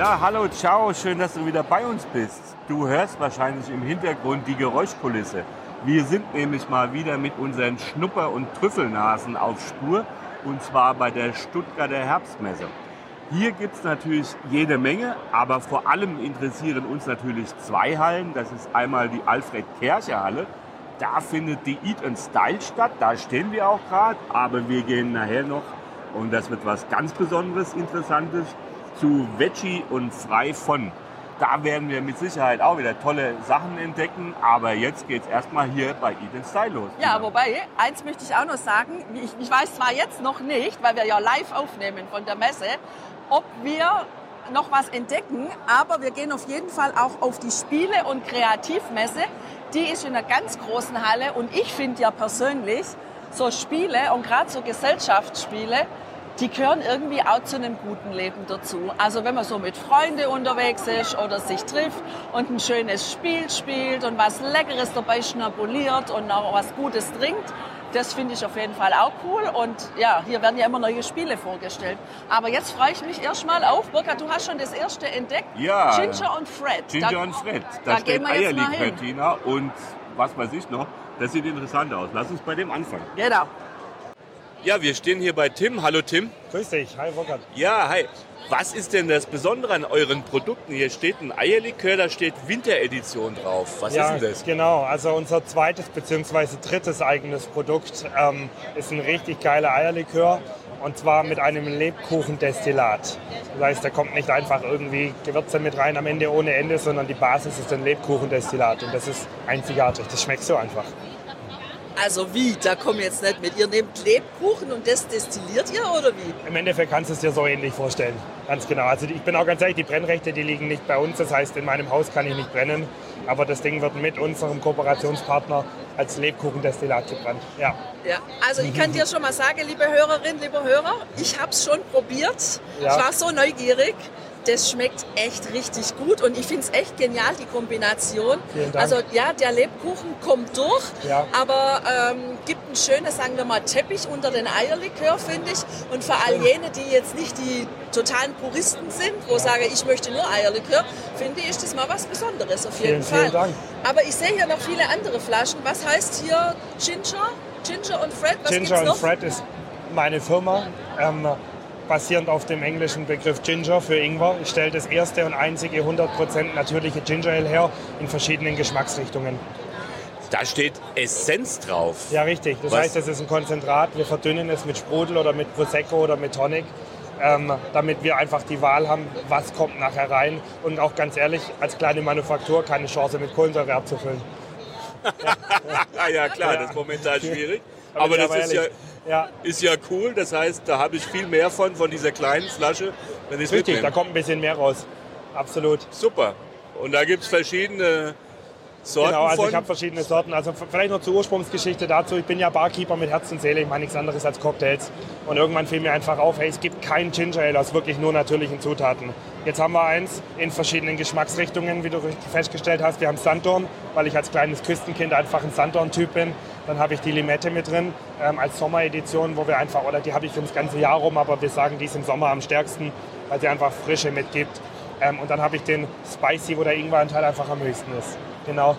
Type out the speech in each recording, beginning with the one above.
Ja, hallo, ciao, schön, dass du wieder bei uns bist. Du hörst wahrscheinlich im Hintergrund die Geräuschkulisse. Wir sind nämlich mal wieder mit unseren Schnupper- und Trüffelnasen auf Spur und zwar bei der Stuttgarter Herbstmesse. Hier gibt es natürlich jede Menge, aber vor allem interessieren uns natürlich zwei Hallen. Das ist einmal die Alfred-Kercher-Halle. Da findet die Eat and Style statt. Da stehen wir auch gerade, aber wir gehen nachher noch und das wird was ganz Besonderes, Interessantes zu Veggie und Frei von. Da werden wir mit Sicherheit auch wieder tolle Sachen entdecken. Aber jetzt geht es erstmal hier bei Eat Style los. Ja, wobei, eins möchte ich auch noch sagen. Ich, ich weiß zwar jetzt noch nicht, weil wir ja live aufnehmen von der Messe, ob wir noch was entdecken, aber wir gehen auf jeden Fall auch auf die Spiele- und Kreativmesse. Die ist in einer ganz großen Halle und ich finde ja persönlich so Spiele und gerade so Gesellschaftsspiele, die gehören irgendwie auch zu einem guten Leben dazu. Also wenn man so mit Freunden unterwegs ist oder sich trifft und ein schönes Spiel spielt und was Leckeres dabei schnabuliert und auch was Gutes trinkt, das finde ich auf jeden Fall auch cool. Und ja, hier werden ja immer neue Spiele vorgestellt. Aber jetzt freue ich mich erstmal auf. Burkhard, du hast schon das erste entdeckt. Ja. Ginger und Fred. Ginger Da- und Fred. da Da, steht hin. Eierlikörtina und was weiß ich noch. Das sieht interessant aus. Lass uns bei dem anfangen. Genau. Ja, wir stehen hier bei Tim. Hallo Tim. Grüß dich, hi Burkhard. Ja, hi. Was ist denn das Besondere an euren Produkten? Hier steht ein Eierlikör, da steht Winteredition drauf. Was ja, ist denn das? genau. Also unser zweites bzw. drittes eigenes Produkt ähm, ist ein richtig geiler Eierlikör und zwar mit einem Lebkuchendestillat. Das heißt, da kommt nicht einfach irgendwie Gewürze mit rein am Ende ohne Ende, sondern die Basis ist ein Lebkuchendestillat und das ist einzigartig. Das schmeckt so einfach. Also wie? Da kommen jetzt nicht mit. Ihr nehmt Lebkuchen und das destilliert ihr oder wie? Im Endeffekt kannst du es dir so ähnlich vorstellen. Ganz genau. Also ich bin auch ganz ehrlich, die Brennrechte, die liegen nicht bei uns. Das heißt, in meinem Haus kann ich nicht brennen. Aber das Ding wird mit unserem Kooperationspartner als Lebkuchendestillat gebrannt. Ja. Ja, also ich kann dir schon mal sagen, liebe Hörerin, liebe Hörer, ich habe es schon probiert. Ja. Ich war so neugierig. Das schmeckt echt richtig gut und ich finde es echt genial, die Kombination. Also ja, der Lebkuchen kommt durch, Ja. aber ähm, gibt ein schönes, sagen wir mal, Teppich unter den Eierlikör, finde ich. Und für all jene, die jetzt nicht die totalen Puristen sind, wo sagen, ich möchte nur Eierlikör, finde ich, ist das mal was Besonderes auf jeden Vielen, Fall. vielen Dank. Aber ich sehe hier noch viele andere Flaschen. Was heißt hier Ginger? Ginger und Fred? Was Ginger und? Fred ist meine Firma, ähm, basierend auf dem englischen Begriff Ginger für Ingwer. Ich stelle das erste und einzige 100% natürliche Ginger Ale her in verschiedenen Geschmacksrichtungen. Da steht Essenz drauf. Ja, richtig. Das Was? heißt, es ist ein Konzentrat. Wir verdünnen es mit Sprudel oder mit Prosecco oder mit Tonic, ähm, damit wir einfach die Wahl haben, was kommt nachher rein. Und auch ganz ehrlich, als kleine Manufaktur keine Chance mit Kohlensäure abzufüllen. Ah, ja, klar, Ja. das ist momentan schwierig. Aber Aber das ist ja, ehrlich. Ja, ist ja cool. Das heißt, da habe ich viel mehr von, von dieser kleinen Flasche, wenn ich es richtig. Da mitnehme. kommt ein bisschen mehr raus. Absolut. Super. Und da gibt es verschiedene Sorten Genau, also von. ich habe verschiedene Sorten. Also vielleicht noch zur Ursprungsgeschichte dazu. Ich bin ja Barkeeper mit Herz und Seele. Ich mache nichts anderes als Cocktails. Und irgendwann fiel mir einfach auf, hey, es gibt kein Ginger Ale aus wirklich nur natürlichen Zutaten. Jetzt haben wir eins in verschiedenen Geschmacksrichtungen, wie du festgestellt hast. Wir haben Sanddorn, weil ich als kleines Küstenkind einfach ein Sanddorn-Typ bin. Dann habe ich die Limette mit drin ähm, als Sommeredition, wo wir einfach, oder die habe ich für das ganze Jahr rum, aber wir sagen, die ist im Sommer am stärksten, weil sie einfach Frische mitgibt. Ähm, und dann habe ich den Spicy, wo der Ingweranteil einfach am höchsten ist. Genau.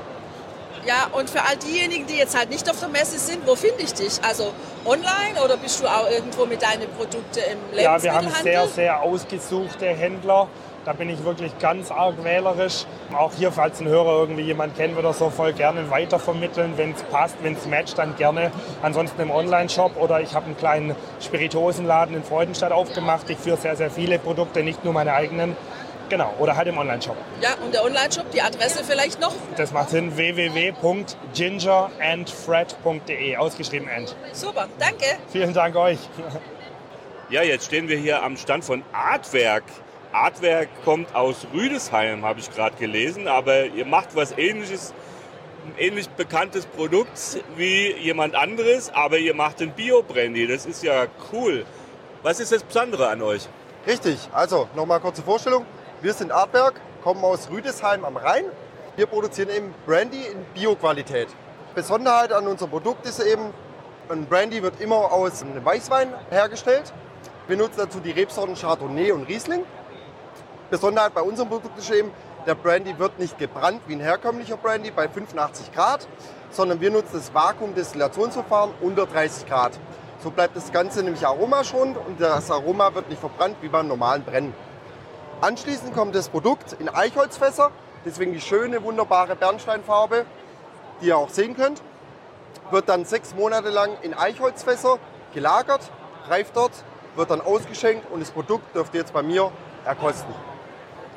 Ja, und für all diejenigen, die jetzt halt nicht auf der Messe sind, wo finde ich dich? Also online oder bist du auch irgendwo mit deinen Produkten im Ja, wir haben Lebensmittelhandel? sehr, sehr ausgesuchte Händler. Da bin ich wirklich ganz arg wählerisch. Auch hier, falls ein Hörer irgendwie jemand kennt, würde er so voll gerne weitervermitteln. Wenn es passt, wenn es matcht, dann gerne. Ansonsten im Online-Shop oder ich habe einen kleinen Spirituosenladen in Freudenstadt aufgemacht. Ich führe sehr, sehr viele Produkte, nicht nur meine eigenen. Genau, oder halt im Online-Shop. Ja, und der Online-Shop, die Adresse vielleicht noch? Das macht Sinn, www.gingerandfred.de, ausgeschrieben and. Super, danke. Vielen Dank euch. Ja, jetzt stehen wir hier am Stand von Artwerk. Artwerk kommt aus Rüdesheim, habe ich gerade gelesen, aber ihr macht was ähnliches, ein ähnlich bekanntes Produkt wie jemand anderes, aber ihr macht ein Bio-Brandy. Das ist ja cool. Was ist das Besondere an euch? Richtig, also nochmal kurze Vorstellung. Wir sind Artberg, kommen aus Rüdesheim am Rhein. Wir produzieren eben Brandy in Bio-Qualität. Besonderheit an unserem Produkt ist eben, ein Brandy wird immer aus einem Weißwein hergestellt. Wir nutzen dazu die Rebsorten Chardonnay und Riesling. Besonderheit bei unserem Produkt ist eben, der Brandy wird nicht gebrannt wie ein herkömmlicher Brandy bei 85 Grad, sondern wir nutzen das Vakuumdestillationsverfahren unter 30 Grad. So bleibt das Ganze nämlich aromaschonend und das Aroma wird nicht verbrannt wie beim normalen Brennen. Anschließend kommt das Produkt in Eichholzfässer, deswegen die schöne, wunderbare Bernsteinfarbe, die ihr auch sehen könnt. Wird dann sechs Monate lang in Eichholzfässer gelagert, reift dort, wird dann ausgeschenkt und das Produkt dürft ihr jetzt bei mir erkosten.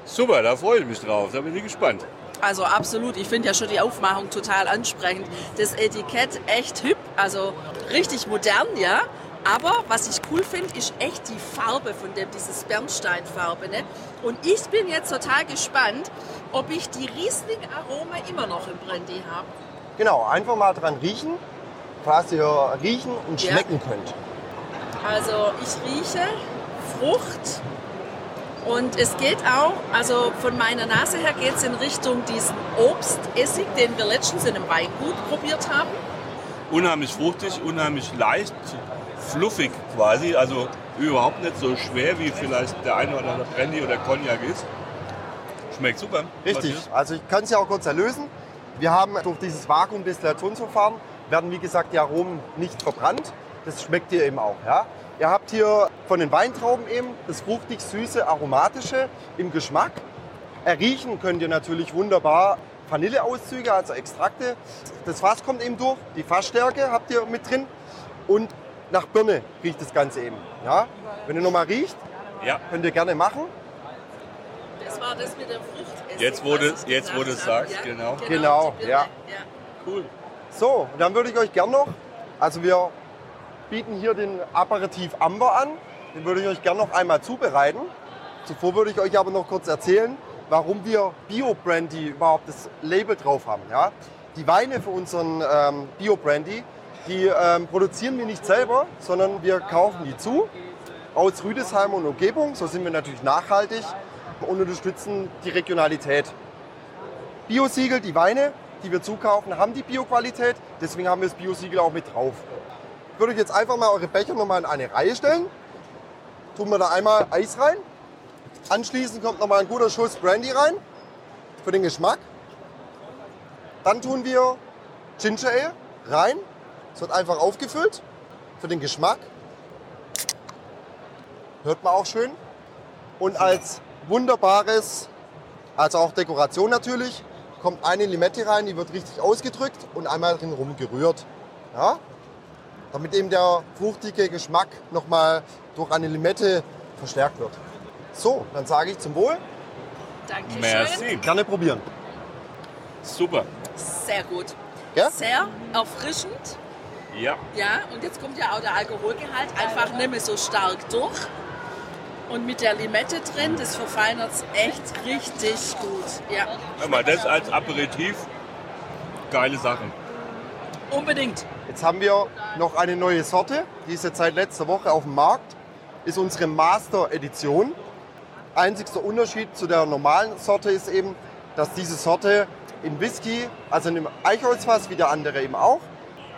Super, da freue ich mich drauf. Da bin ich gespannt. Also absolut, ich finde ja schon die Aufmachung total ansprechend. Das Etikett echt hübsch, also richtig modern, ja. Aber was ich cool finde, ist echt die Farbe von dem, dieses Bernsteinfarbe. Ne? Und ich bin jetzt total gespannt, ob ich die Riesling-Arome immer noch im Brandy habe. Genau, einfach mal dran riechen, was ihr riechen und Ja. schmecken könnt. Also ich rieche Frucht und es geht auch, also von meiner Nase her geht es in Richtung diesen Obstessig, den wir letztens in einem Weingut probiert haben. Unheimlich fruchtig, unheimlich leicht, fluffig quasi. Also überhaupt nicht so schwer, wie vielleicht der eine oder andere Brandy oder Cognac ist. Schmeckt super. Richtig, also ich kann es ja auch kurz erlösen. Wir haben durch dieses Vakuumdestillationsverfahren werden wie gesagt die Aromen nicht verbrannt. Das schmeckt ihr eben auch. Ja? Ihr habt hier von den Weintrauben eben das fruchtig süße, aromatische im Geschmack. Erriechen könnt ihr natürlich wunderbar Vanilleauszüge, also Extrakte. Das Fass kommt eben durch, die Fassstärke habt ihr mit drin und nach Birne riecht das Ganze eben. Ja? Wenn ihr nochmal riecht, Ja, könnt ihr gerne machen. Das war das mit dem Fruchtessig. Jetzt, wo du- was ich jetzt, wo gesagt du es sagst, genau. Genau, die Birne, ja. cool. So, und dann würde ich euch gern noch, also wir bieten hier den Aperitif Amber an, den würde ich euch gern noch einmal zubereiten. Zuvor würde ich euch aber noch kurz erzählen, warum wir Bio Brandy überhaupt das Label drauf haben. Ja? Die Weine für unseren ähm, Bio Brandy, die ähm, produzieren wir nicht selber, sondern wir kaufen die zu aus Rüdesheim und Umgebung. So sind wir natürlich nachhaltig und unterstützen die Regionalität. Biosiegel, die Weine, die wir zukaufen, haben die Bioqualität. Deswegen haben wir das Biosiegel auch mit drauf. Ich würde euch jetzt einfach mal eure Becher nochmal in eine Reihe stellen. Tun wir da einmal Eis rein. Anschließend kommt nochmal ein guter Schuss Brandy rein für den Geschmack. Dann tun wir Ginger Ale rein. Es wird einfach aufgefüllt für den Geschmack. Hört man auch schön. Und als wunderbares, also auch Dekoration natürlich, kommt eine Limette rein, die wird richtig ausgedrückt und einmal drin rumgerührt. Ja? Damit eben der fruchtige Geschmack nochmal durch eine Limette verstärkt wird. So, dann sage ich zum Wohl, Dankeschön. Merci. gerne probieren. Super. Sehr gut. Ja? Sehr erfrischend. Ja. Ja, und jetzt kommt ja auch der Alkoholgehalt einfach nicht mehr so stark durch. Und mit der Limette drin, das verfeinert es echt richtig gut. Ja, Hör mal, das als Aperitif. Geile Sachen. Unbedingt. Jetzt haben wir noch eine neue Sorte, die ist jetzt seit letzter Woche auf dem Markt. Ist unsere Master Edition. Einzigster Unterschied zu der normalen Sorte ist eben, dass diese Sorte in Whisky, also in einem Eichholzfass wie der andere eben auch,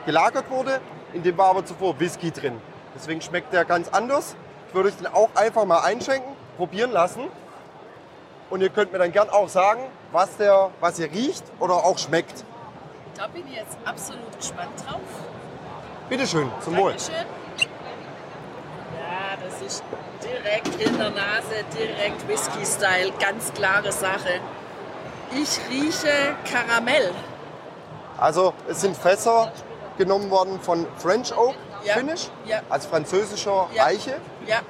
gelagert wurde. In dem war aber zuvor Whisky drin. Deswegen schmeckt der ganz anders. Ich würde euch den auch einfach mal einschenken, probieren lassen. Und ihr könnt mir dann gern auch sagen, was, der, was ihr riecht oder auch schmeckt. Da bin ich jetzt absolut gespannt drauf. Bitte schön, zum Wohl. Ja, das ist direkt in der Nase, direkt Whisky-Style. Ganz klare Sache. Ich rieche Karamell. Also es sind Fässer genommen worden von French Oak Ja. Finish, Ja. als französischer Ja. Eiche. Ja,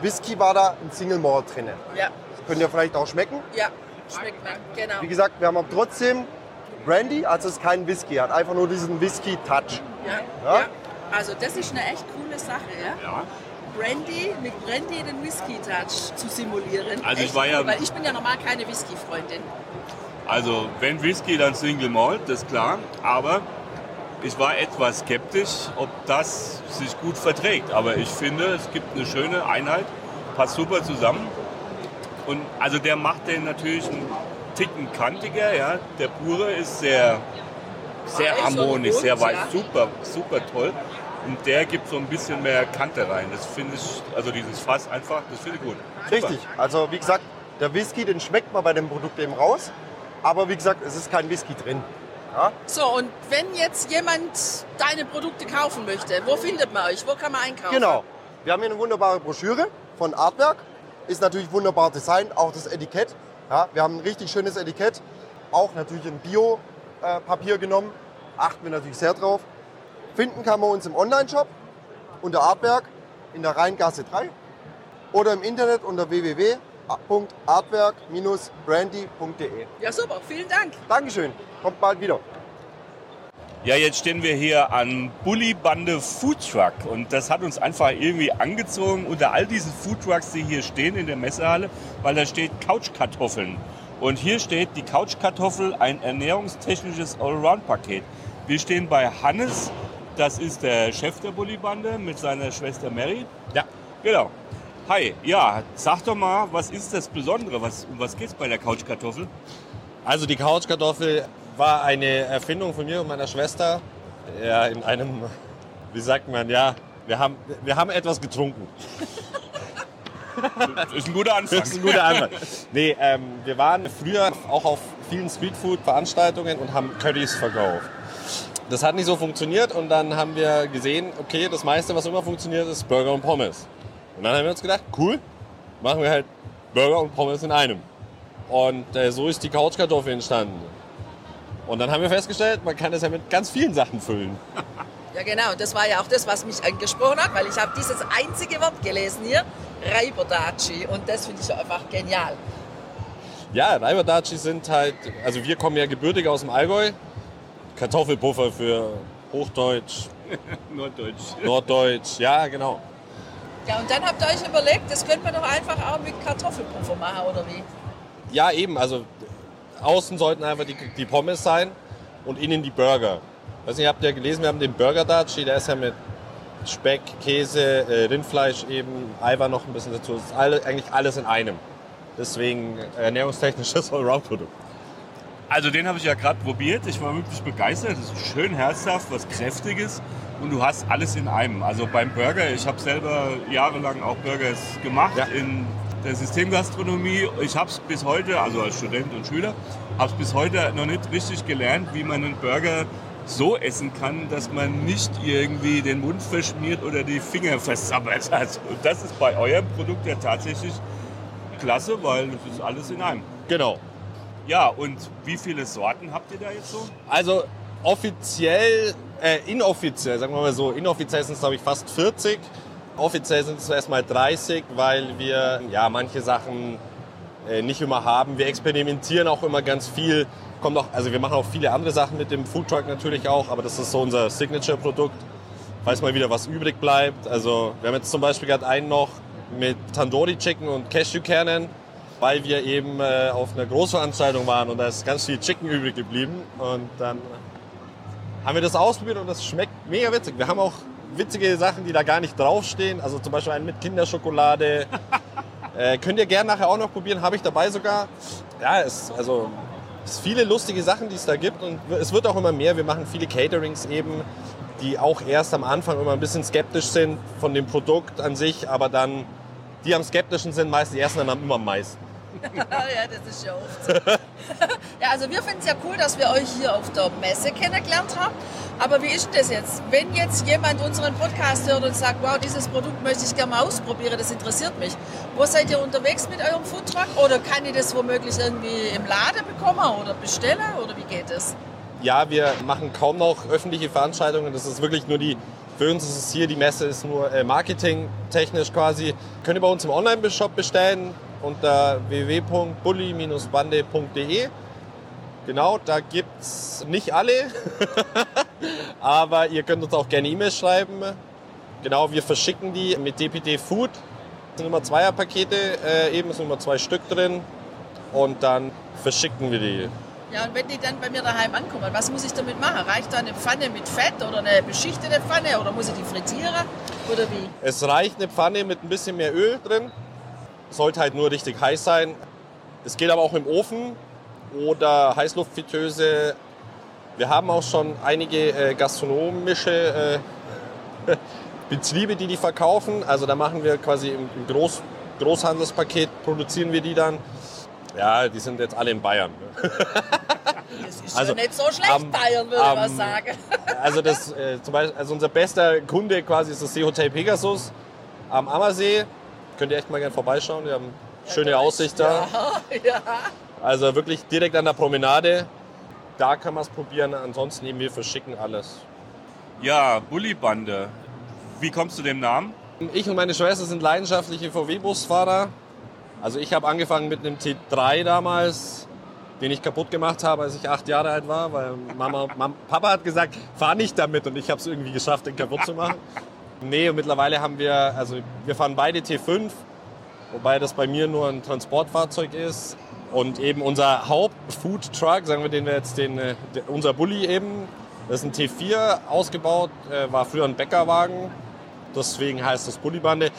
Whisky war da ein Single Malt drin. ja, Könnt ihr vielleicht auch schmecken. ja. Schmeckt man, genau. Wie gesagt, wir haben aber trotzdem Brandy, also es ist kein Whisky, hat einfach nur diesen Whisky-Touch. Ja, Ja? ja. Also das ist eine echt coole Sache, ja. Ja. Brandy, mit Brandy den Whisky-Touch zu simulieren. Also ich Echt war ja- cool, Weil ich bin ja normal keine Whisky-Freundin. Also wenn Whisky, dann Single Malt, das ist klar. Aber ich war etwas skeptisch, ob das sich gut verträgt. Aber ich finde, es gibt eine schöne Einheit, passt super zusammen. Und also der macht den natürlich einen Ticken kantiger. Ja. Der pure ist sehr, sehr Weich und harmonisch, rund, sehr weich, ja. super, super toll. Und der gibt so ein bisschen mehr Kante rein. Das finde ich, also dieses Fass einfach, das finde ich gut. Super. Richtig. Also wie gesagt, der Whisky, den schmeckt man bei dem Produkt eben raus. Aber wie gesagt, es ist kein Whisky drin. Ja? So, und wenn jetzt jemand deine Produkte kaufen möchte, wo findet man euch? Wo kann man einkaufen? Genau. Wir haben hier eine wunderbare Broschüre von Artwerk. Ist natürlich wunderbar designt, auch das Etikett. Ja, wir haben ein richtig schönes Etikett. Auch natürlich ein Bio-Papier genommen. Achten wir natürlich sehr drauf. Finden kann man uns im Online-Shop unter Artwerk in der Rheingasse 3 oder im Internet unter www.artwerk-brandy.de. Ja, super. Vielen Dank. Dankeschön. Kommt bald wieder. Ja, jetzt stehen wir hier an Bullybande Food Truck und das hat uns einfach irgendwie angezogen unter all diesen Food Trucks, die hier stehen in der Messehalle, weil da steht Couchkartoffeln. Und hier steht die Couchkartoffel, ein ernährungstechnisches Allround-Paket. Wir stehen bei Hannes, das ist der Chef der Bullybande mit seiner Schwester Mary. Ja. Genau. Hi, ja, sag doch mal, was ist das Besondere? Was, um was geht's bei der Couchkartoffel? Also die Couchkartoffel war eine Erfindung von mir und meiner Schwester. Ja, in einem, wie sagt man, ja, wir haben, wir haben etwas getrunken. Das ist ein guter Anfang. Das ist ein guter Anfang. Nee, ähm, wir waren früher auch auf vielen Streetfood-Veranstaltungen und haben Currys verkauft. Das hat nicht so funktioniert und dann haben wir gesehen, okay, das meiste, was immer funktioniert, ist Burger und Pommes. Und dann haben wir uns gedacht, cool, machen wir halt Burger und Pommes in einem. Und äh, so ist die Couchkartoffel entstanden. Und dann haben wir festgestellt, man kann das ja mit ganz vielen Sachen füllen. Ja, genau. Und das war ja auch das, was mich angesprochen hat, weil ich habe dieses einzige Wort gelesen hier, Reiberdaci. Und das finde ich einfach genial. Ja, Reiberdaci sind halt, also wir kommen ja gebürtig aus dem Allgäu. Kartoffelpuffer für Hochdeutsch, Norddeutsch. Norddeutsch, ja genau. Ja, und dann habt ihr euch überlegt, das könnte man doch einfach auch mit Kartoffelpuffer machen, oder wie? Ja, eben, also außen sollten einfach die, die Pommes sein und innen die Burger. Weiß nicht, habt ihr gelesen, wir haben den Burger Daci, der ist ja mit Speck, Käse, äh, Rindfleisch eben, Eiweiß noch ein bisschen dazu. Das ist alle, eigentlich alles in einem. Deswegen ernährungstechnisches Allround-Produkt. Also den habe ich ja gerade probiert. Ich war wirklich begeistert. Das ist schön herzhaft, was Kräftiges. Und du hast alles in einem. Also beim Burger, ich habe selber jahrelang auch Burgers gemacht Ja. in der Systemgastronomie. Ich habe es bis heute, also als Student und Schüler, habe es bis heute noch nicht richtig gelernt, wie man einen Burger so essen kann, dass man nicht irgendwie den Mund verschmiert oder die Finger versabbert hat. Und das ist bei eurem Produkt ja tatsächlich klasse, weil es ist alles in einem. Genau. Ja, und wie viele Sorten habt ihr da jetzt so? Also offiziell, äh, inoffiziell, sagen wir mal so, inoffiziell sind es glaube ich fast 40. Offiziell sind es erstmal 30, weil wir ja manche Sachen äh, nicht immer haben. Wir experimentieren auch immer ganz viel. Kommt auch, also wir machen auch viele andere Sachen mit dem Foodtruck natürlich auch, aber das ist so unser Signature-Produkt. Falls mal wieder was übrig bleibt. Also wir haben jetzt zum Beispiel gerade einen noch mit Tandoori Chicken und Cashewkernen, weil wir eben äh, auf einer Großveranstaltung waren und da ist ganz viel Chicken übrig geblieben. Und dann haben wir das ausprobiert und das schmeckt mega witzig. Wir haben auch witzige Sachen, die da gar nicht draufstehen. Also zum Beispiel einen mit Kinderschokolade. äh, könnt ihr gerne nachher auch noch probieren, habe ich dabei sogar. Ja, es, also, es viele lustige Sachen, die es da gibt und es wird auch immer mehr. Wir machen viele Caterings eben, die auch erst am Anfang immer ein bisschen skeptisch sind von dem Produkt an sich, aber dann die am skeptischen sind, meist die ersten dann immer am meisten. ja, das ist ja oft ja, also wir finden es ja cool, dass wir euch hier auf der Messe kennengelernt haben. Aber wie ist denn das jetzt? Wenn jetzt jemand unseren Podcast hört und sagt, wow, dieses Produkt möchte ich gerne mal ausprobieren, das interessiert mich. Wo seid ihr unterwegs mit eurem Foodtruck? Oder kann ich das womöglich irgendwie im Laden bekommen oder bestellen? Oder wie geht es? Ja, wir machen kaum noch öffentliche Veranstaltungen. Das ist wirklich nur die, für uns ist es hier, die Messe ist nur äh, marketingtechnisch quasi. Könnt ihr bei uns im Online-Shop bestellen unter www.bully-bande.de. Genau, da gibt's nicht alle, aber ihr könnt uns auch gerne E-Mails schreiben Genau, wir verschicken die mit DPD Food. Das sind immer Zweierpakete, äh, eben sind immer zwei Stück drin. Und dann verschicken wir die. Ja, und wenn die dann bei mir daheim ankommen, was muss ich damit machen? Reicht da eine Pfanne mit Fett oder eine beschichtete Pfanne oder muss ich die frittieren? Oder wie? Es reicht eine Pfanne mit ein bisschen mehr Öl drin. Sollte halt nur richtig heiß sein. Es geht aber auch im Ofen oder Heißluftfritteuse. Wir haben auch schon einige äh, gastronomische äh, Betriebe, die die verkaufen. Also da machen wir quasi im, im Groß, Großhandelspaket, produzieren wir die dann. Ja, die sind jetzt alle in Bayern. ne? Das ist Also, schon nicht so schlecht, am- Bayern, würde am- man sagen. Also, das, äh, zum Beispiel, also unser bester Kunde quasi ist das Seehotel Pegasus am Ammersee. Könnt ihr echt mal gerne vorbeischauen. Wir haben schöne Aussicht da. ja. Also wirklich direkt an der Promenade. Da kann man es probieren. Ansonsten eben wir verschicken alles. Ja, Bullybande. Wie kommst du dem Namen? Ich und meine Schwester sind leidenschaftliche VW-Busfahrer. Also ich habe angefangen mit einem T3 damals, den ich kaputt gemacht habe, als ich acht Jahre alt war, weil Mama, Mam, Papa hat gesagt, fahr nicht damit und ich habe es irgendwie geschafft, den kaputt zu machen. Nee, und mittlerweile haben wir, also wir fahren beide T5, wobei das bei mir nur ein Transportfahrzeug ist. Und eben unser Haupt-Food-Truck, sagen wir den wir jetzt, den, äh, unser Bulli eben, das ist ein T4 ausgebaut, äh, war früher ein Bäckerwagen. Deswegen heißt das Bullybande.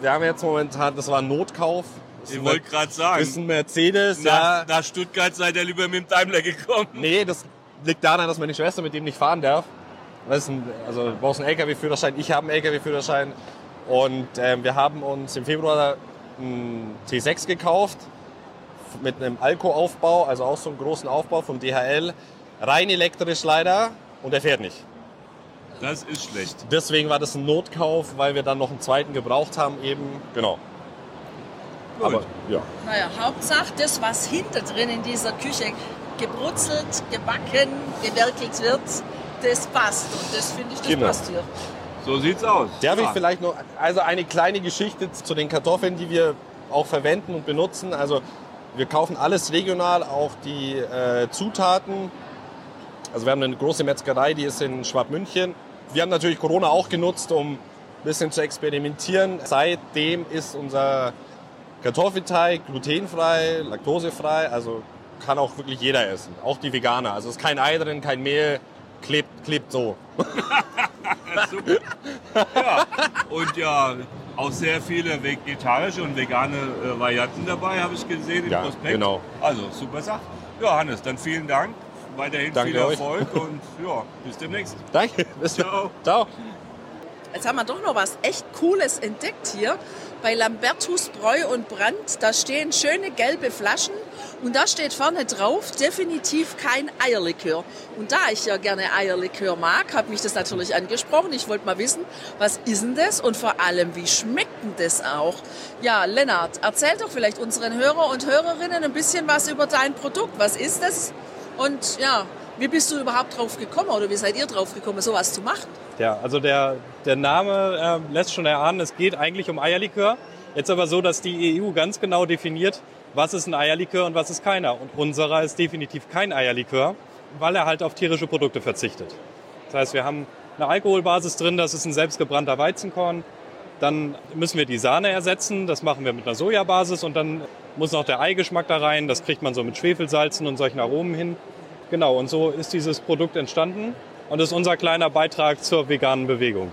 Wir haben jetzt momentan, das war ein Notkauf. Ich wollte gerade das sagen, ist ein Mercedes, nach, ja. nach Stuttgart seid ihr lieber mit dem Daimler gekommen. Nee, das liegt daran, dass meine Schwester mit dem nicht fahren darf. Ein, also du brauchst einen LKW-Führerschein, ich habe einen LKW-Führerschein. Und ähm, wir haben uns im Februar einen T6 gekauft mit einem Alco-Aufbau, also auch so einen großen Aufbau vom DHL. Rein elektrisch leider und er fährt nicht. Das ist schlecht. Deswegen war das ein Notkauf, weil wir dann noch einen zweiten gebraucht haben eben. Genau. Gut. Aber ja. Naja, Hauptsache das, was hinter drin in dieser Küche gebrutzelt, gebacken, gewerkelt wird, das passt. Und das finde ich, das Genau. passt hier. So sieht's aus. Darf ich Ja. vielleicht noch, also eine kleine Geschichte zu den Kartoffeln, die wir auch verwenden und benutzen. Also wir kaufen alles regional, auch die äh, Zutaten. Also wir haben eine große Metzgerei, die ist in Schwabmünchen. Wir haben natürlich Corona auch genutzt, um ein bisschen zu experimentieren. Seitdem ist unser Kartoffelteig glutenfrei, laktosefrei, also kann auch wirklich jeder essen, auch die Veganer. Also es ist kein Ei drin, kein Mehl, klebt, klebt so. Super. ja. Und ja, auch sehr viele vegetarische und vegane äh, Varianten dabei, habe ich gesehen im Ja, Prospekt. genau. Also, super Sache. Ja, Hannes, dann vielen Dank. Weiterhin Danke viel euch. Erfolg und ja, bis demnächst. Danke, bis Ciao. Ciao. Jetzt haben wir doch noch was echt Cooles entdeckt hier. Bei Lambertus Bräu und Brand, da stehen schöne gelbe Flaschen und da steht vorne drauf definitiv kein Eierlikör. Und da ich ja gerne Eierlikör mag, hat mich das natürlich angesprochen. Ich wollte mal wissen, was ist denn das und vor allem, wie schmeckt denn das auch? Ja, Lennart, erzähl doch vielleicht unseren Hörer und Hörerinnen ein bisschen was über dein Produkt. Was ist das? Und ja, wie bist du überhaupt drauf gekommen oder wie seid ihr drauf gekommen, sowas zu machen? Ja, also der, der Name äh, lässt schon erahnen, es geht eigentlich um Eierlikör. Jetzt aber so, dass die EU ganz genau definiert, was ist ein Eierlikör und was ist keiner. Und unserer ist definitiv kein Eierlikör, weil er halt auf tierische Produkte verzichtet. Das heißt, wir haben eine Alkoholbasis drin, das ist ein selbstgebrannter Weizenkorn. Dann müssen wir die Sahne ersetzen, das machen wir mit einer Sojabasis und dann muss noch der Eigeschmack da rein, das kriegt man so mit Schwefelsalzen und solchen Aromen hin. Genau, und so ist dieses Produkt entstanden. Und ist unser kleiner Beitrag zur veganen Bewegung.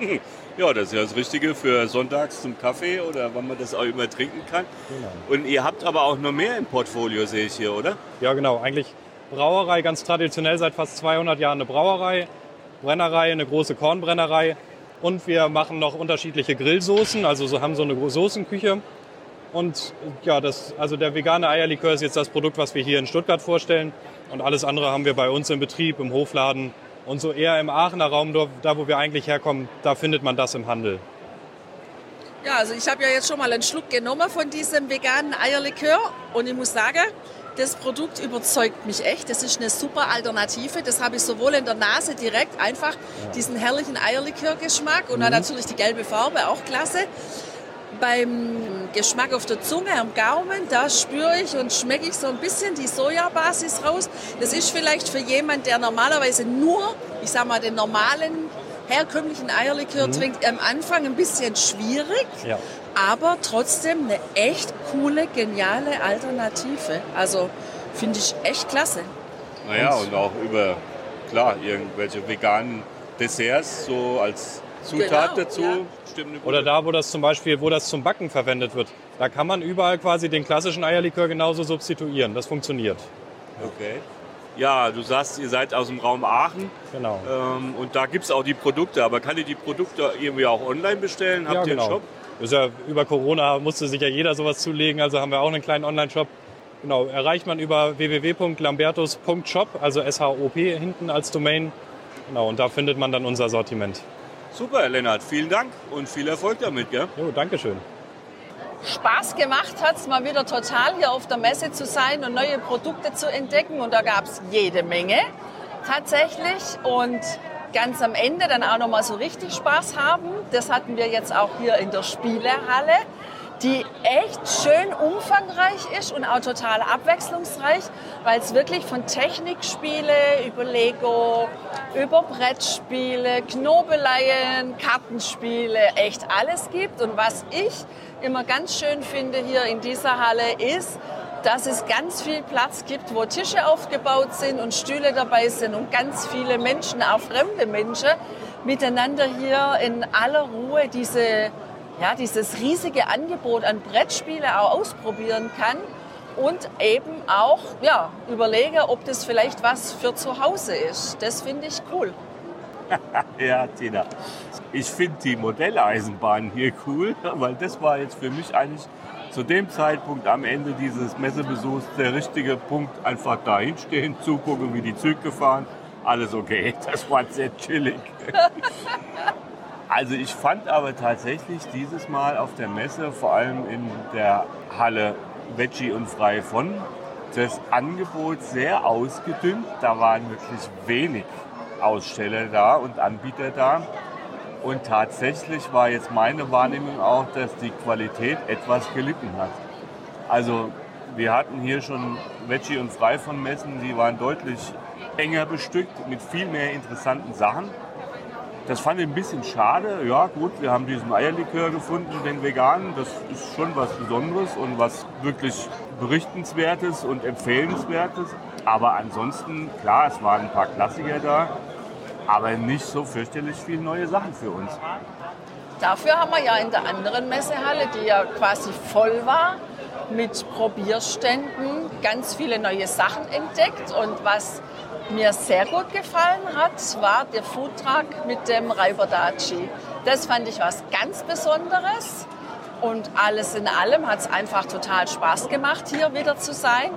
Ja, das ist ja das Richtige für sonntags zum Kaffee oder wann man das auch immer trinken kann. Genau. Und ihr habt aber auch noch mehr im Portfolio, sehe ich hier, oder? Ja, genau. Eigentlich Brauerei ganz traditionell seit fast 200 Jahren eine Brauerei, Brennerei, eine große Kornbrennerei. Und wir machen noch unterschiedliche Grillsoßen, also so haben so eine Soßenküche. Und ja, das, also der vegane Eierlikör ist jetzt das Produkt, was wir hier in Stuttgart vorstellen. Und alles andere haben wir bei uns im Betrieb, im Hofladen. Und so eher im Aachener Raum, da wo wir eigentlich herkommen, da findet man das im Handel. Ja, also ich habe ja jetzt schon mal einen Schluck genommen von diesem veganen Eierlikör und ich muss sagen, das Produkt überzeugt mich echt. Das ist eine super Alternative. Das habe ich sowohl in der Nase direkt einfach diesen herrlichen Eierlikörgeschmack und dann natürlich die gelbe Farbe, auch klasse. Beim Geschmack auf der Zunge, am Gaumen, da spüre ich und schmecke ich so ein bisschen die Sojabasis raus. Das ist vielleicht für jemand, der normalerweise nur, ich sag mal, den normalen herkömmlichen Eierlikör trinkt, am Anfang ein bisschen schwierig, Ja. aber trotzdem eine echt coole, geniale Alternative. Also finde ich echt klasse. Naja, und auch über, klar, irgendwelche veganen Desserts so als Zutat Genau, dazu. ja. Stimmt eine Oder da, wo das zum Beispiel, wo das zum Backen verwendet wird. Da kann man überall quasi den klassischen Eierlikör genauso substituieren. Das funktioniert. Okay. Ja, du sagst, ihr seid aus dem Raum Aachen Genau. ähm, und da gibt es auch die Produkte. Aber kann ich die Produkte irgendwie auch online bestellen? Habt ja, ihr genau. einen Shop? Ist ja, über Corona musste sich ja jeder sowas zulegen, also haben wir auch einen kleinen Online-Shop. Genau, erreicht man über www.lambertus.shop, also SHOP hinten als Domain. Genau, und da findet man dann unser Sortiment. Super, Lennart. Vielen Dank und viel Erfolg damit. Gell? Jo, Dankeschön. Spaß gemacht hat es mal wieder total, hier auf der Messe zu sein und neue Produkte zu entdecken. Und da gab es jede Menge tatsächlich. Und ganz am Ende dann auch noch mal so richtig Spaß haben. Das hatten wir jetzt auch hier in der Spielehalle, die echt schön umfangreich ist und auch total abwechslungsreich, weil es wirklich von Technikspiele über Lego, über Brettspiele, Knobeleien, Kartenspiele, echt alles gibt. Und was ich immer ganz schön finde hier in dieser Halle ist, dass es ganz viel Platz gibt, wo Tische aufgebaut sind und Stühle dabei sind und ganz viele Menschen, auch fremde Menschen, miteinander hier in aller Ruhe diese, ja, dieses riesige Angebot an Brettspiele auch ausprobieren kann und eben auch ja, überlege, ob das vielleicht was für zu Hause ist. Das finde ich cool. Ja, Tina. Ich finde die Modelleisenbahn hier cool, weil das war jetzt für mich eigentlich zu dem Zeitpunkt am Ende dieses Messebesuchs der richtige Punkt. Einfach da hinstehen, zugucken, wie die Züge fahren. Alles okay. Das war sehr chillig. Also ich fand aber tatsächlich dieses Mal auf der Messe, vor allem in der Halle Veggie und Frei von, das Angebot sehr ausgedünnt. Da waren wirklich wenig Aussteller da und Anbieter da. Und tatsächlich war jetzt meine Wahrnehmung auch, dass die Qualität etwas gelitten hat. Also wir hatten hier schon Veggie und Frei von Messen, die waren deutlich enger bestückt mit viel mehr interessanten Sachen. Das fand ich ein bisschen schade. Ja gut, wir haben diesen Eierlikör gefunden, den veganen. Das ist schon was Besonderes und was wirklich berichtenswertes und empfehlenswertes. Aber ansonsten, klar, es waren ein paar Klassiker da, aber nicht so fürchterlich viele neue Sachen für uns. Dafür haben wir ja in der anderen Messehalle, die ja quasi voll war, mit Probierständen ganz viele neue Sachen entdeckt. Und was mir sehr gut gefallen hat, war der Foodtruck mit dem Reiberdaci. Das fand ich was ganz Besonderes. Und alles in allem hat es einfach total Spaß gemacht, hier wieder zu sein.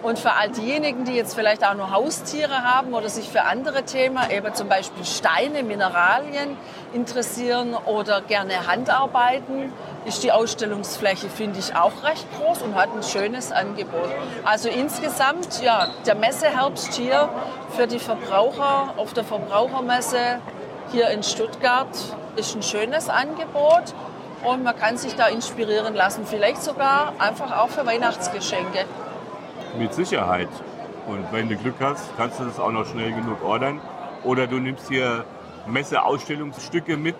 Und für all diejenigen, die jetzt vielleicht auch nur Haustiere haben oder sich für andere Themen, eben zum Beispiel Steine, Mineralien interessieren oder gerne Handarbeiten, ist die Ausstellungsfläche, finde ich, auch recht groß und hat ein schönes Angebot. Also insgesamt, ja, der Messeherbst hier für die Verbraucher auf der Verbrauchermesse hier in Stuttgart ist ein schönes Angebot und man kann sich da inspirieren lassen, vielleicht sogar einfach auch für Weihnachtsgeschenke. Mit Sicherheit. Und wenn du Glück hast, kannst du das auch noch schnell genug ordern. Oder du nimmst hier Messeausstellungsstücke mit.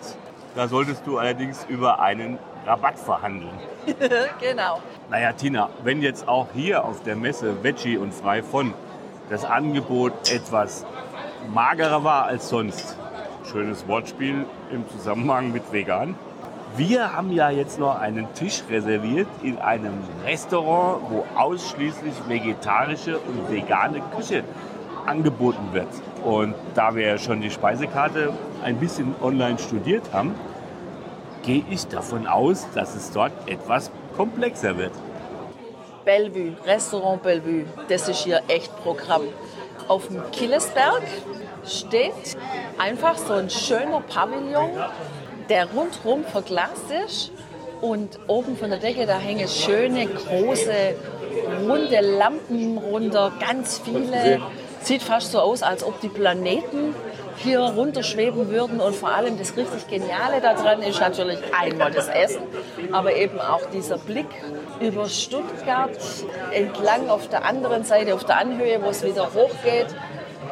Da solltest du allerdings über einen Rabatt verhandeln. genau. Naja, Tina, wenn jetzt auch hier auf der Messe Veggie und Frei von das Angebot etwas magerer war als sonst, schönes Wortspiel im Zusammenhang mit vegan. Wir haben ja jetzt noch einen Tisch reserviert in einem Restaurant, wo ausschließlich vegetarische und vegane Küche angeboten wird. Und da wir ja schon die Speisekarte ein bisschen online studiert haben, gehe ich davon aus, dass es dort etwas komplexer wird. Bellevue, Restaurant Bellevue, das ist hier echt Programm. Auf dem Killesberg steht einfach so ein schöner Pavillon, der rundherum verglast ist und oben von der Decke da hängen schöne große runde Lampen runter, ganz viele. Sieht fast so aus, als ob die Planeten hier runterschweben würden und vor allem das richtig Geniale daran ist natürlich einmal das Essen, aber eben auch dieser Blick über Stuttgart entlang auf der anderen Seite, auf der Anhöhe, wo es wieder hochgeht,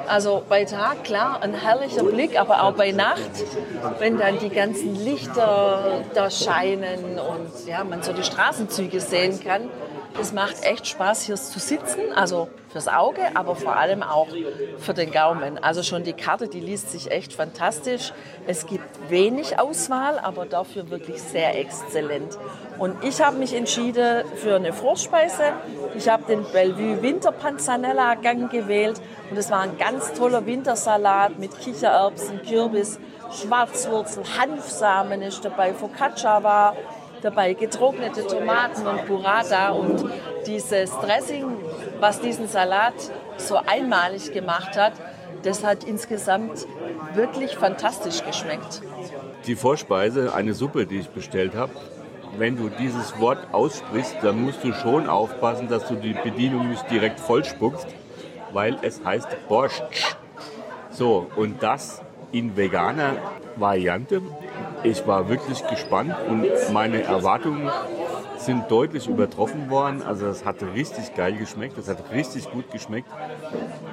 Also bei Tag, klar, ein herrlicher Blick, aber auch bei Nacht, wenn dann die ganzen Lichter da scheinen und ja, man so die Straßenzüge sehen kann. Es macht echt Spaß, hier zu sitzen, also fürs Auge, aber vor allem auch für den Gaumen. Also schon die Karte, die liest sich echt fantastisch. Es gibt wenig Auswahl, aber dafür wirklich sehr exzellent. Und ich habe mich entschieden für eine Vorspeise. Ich habe den Bellevue Winterpanzanella Gang gewählt und es war ein ganz toller Wintersalat mit Kichererbsen, Kürbis, Schwarzwurzel, Hanfsamen ist dabei, Focaccia war dabei, getrocknete Tomaten und Burrata und dieses Dressing, was diesen Salat so einmalig gemacht hat, das hat insgesamt wirklich fantastisch geschmeckt. Die Vorspeise, eine Suppe, die ich bestellt habe, wenn du dieses Wort aussprichst, dann musst du schon aufpassen, dass du die Bedienung nicht direkt vollspuckst, weil es heißt Borscht. So, und das in veganer Variante. Ich war wirklich gespannt und meine Erwartungen sind deutlich übertroffen worden. Also das hat richtig geil geschmeckt, das hat richtig gut geschmeckt.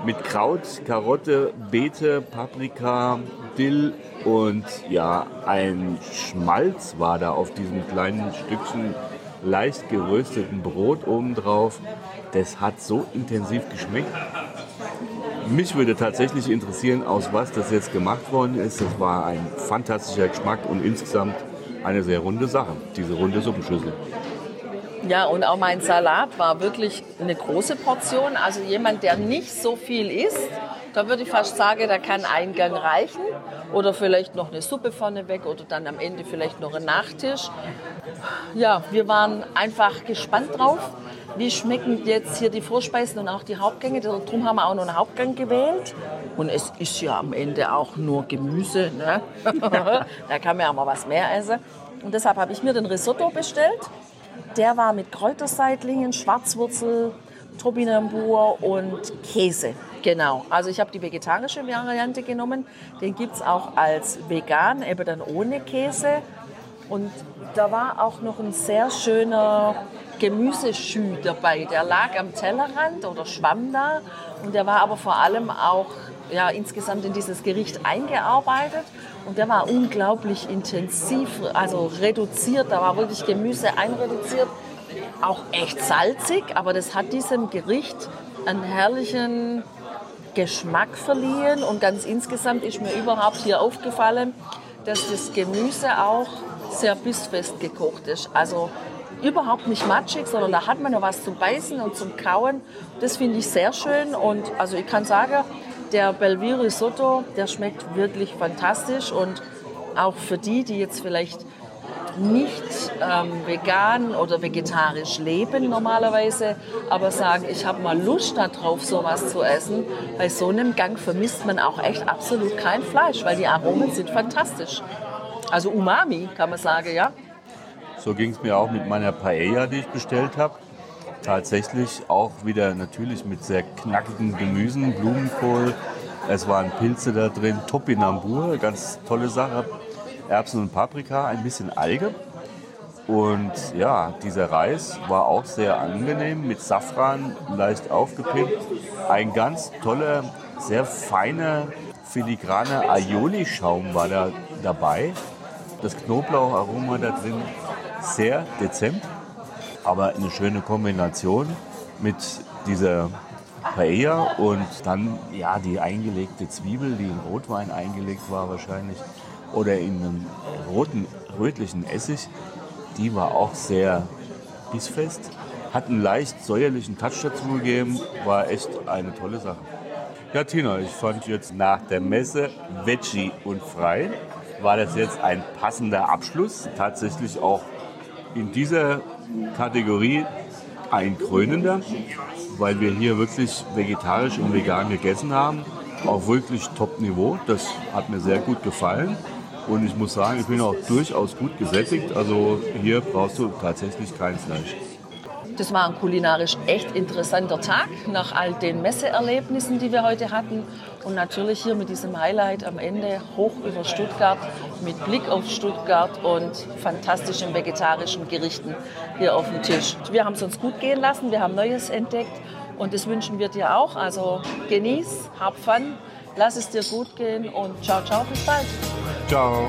Mit Kraut, Karotte, Beete, Paprika, Dill und ja, ein Schmalz war da auf diesem kleinen Stückchen leicht gerösteten Brot obendrauf. Das hat so intensiv geschmeckt. Mich würde tatsächlich interessieren, aus was das jetzt gemacht worden ist. Das war ein fantastischer Geschmack und insgesamt eine sehr runde Sache, diese runde Suppenschüssel. Ja, und auch mein Salat war wirklich eine große Portion. Also jemand, der nicht so viel isst, da würde ich fast sagen, da kann ein Gang reichen. Oder vielleicht noch eine Suppe vorneweg oder dann am Ende vielleicht noch ein Nachtisch. Ja, wir waren einfach gespannt drauf wie schmecken jetzt hier die Vorspeisen und auch die Hauptgänge. Darum haben wir auch noch einen Hauptgang gewählt. Und es ist ja am Ende auch nur Gemüse. Ne? da kann man ja mal was mehr essen. Und deshalb habe ich mir den Risotto bestellt. Der war mit Kräuterseitlingen, Schwarzwurzel, Topinambur und Käse. Genau, also ich habe die vegetarische Variante genommen. Den gibt es auch als vegan, eben dann ohne Käse. Und da war auch noch ein sehr schöner Gemüseschü dabei. Der lag am Tellerrand oder schwamm da. Und der war aber vor allem auch ja, insgesamt in dieses Gericht eingearbeitet. Und der war unglaublich intensiv, also reduziert, da war wirklich Gemüse einreduziert, auch echt salzig, aber das hat diesem Gericht einen herrlichen Geschmack verliehen. Und ganz insgesamt ist mir überhaupt hier aufgefallen, dass das Gemüse auch sehr bissfest gekocht ist. Also überhaupt nicht matschig, sondern da hat man noch was zum Beißen und zum Kauen. Das finde ich sehr schön und also ich kann sagen, der Belvire Risotto, der schmeckt wirklich fantastisch und auch für die, die jetzt vielleicht nicht ähm, vegan oder vegetarisch leben normalerweise, aber sagen, ich habe mal Lust darauf, sowas zu essen. Bei so einem Gang vermisst man auch echt absolut kein Fleisch, weil die Aromen sind fantastisch. Also Umami kann man sagen, ja. So ging es mir auch mit meiner Paella, die ich bestellt habe. Tatsächlich auch wieder natürlich mit sehr knackigen Gemüsen, Blumenkohl. Es waren Pilze da drin, Topinambur, ganz tolle Sache. Erbsen und Paprika, ein bisschen Alge. Und ja, dieser Reis war auch sehr angenehm, mit Safran leicht aufgepimpt. Ein ganz toller, sehr feiner, filigraner Aioli-Schaum war da dabei. Das Knoblaucharoma da drin sehr dezent, aber eine schöne Kombination mit dieser Paella und dann ja die eingelegte Zwiebel, die in Rotwein eingelegt war wahrscheinlich oder in einem roten rötlichen Essig, die war auch sehr bissfest, hat einen leicht säuerlichen Touch dazu gegeben, war echt eine tolle Sache. Ja, Tina, ich fand jetzt nach der Messe Veggie und frei war das jetzt ein passender Abschluss. Tatsächlich auch in dieser Kategorie ein krönender, weil wir hier wirklich vegetarisch und vegan gegessen haben. Auf wirklich Top-Niveau. Das hat mir sehr gut gefallen. Und ich muss sagen, ich bin auch durchaus gut gesättigt. Also hier brauchst du tatsächlich kein Fleisch. Das war ein kulinarisch echt interessanter Tag nach all den Messeerlebnissen, die wir heute hatten. Und natürlich hier mit diesem Highlight am Ende hoch über Stuttgart mit Blick auf Stuttgart und fantastischen vegetarischen Gerichten hier auf dem Tisch. Wir haben es uns gut gehen lassen, wir haben Neues entdeckt Und das wünschen wir dir auch. Also genieß, hab Fun, lass es dir gut gehen und ciao, ciao, bis bald. Ciao.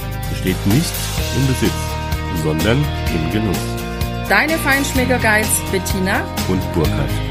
besteht nicht im Besitz, sondern im Genuss. deine Feinschmecker-Guides Bettina Und Burkhard.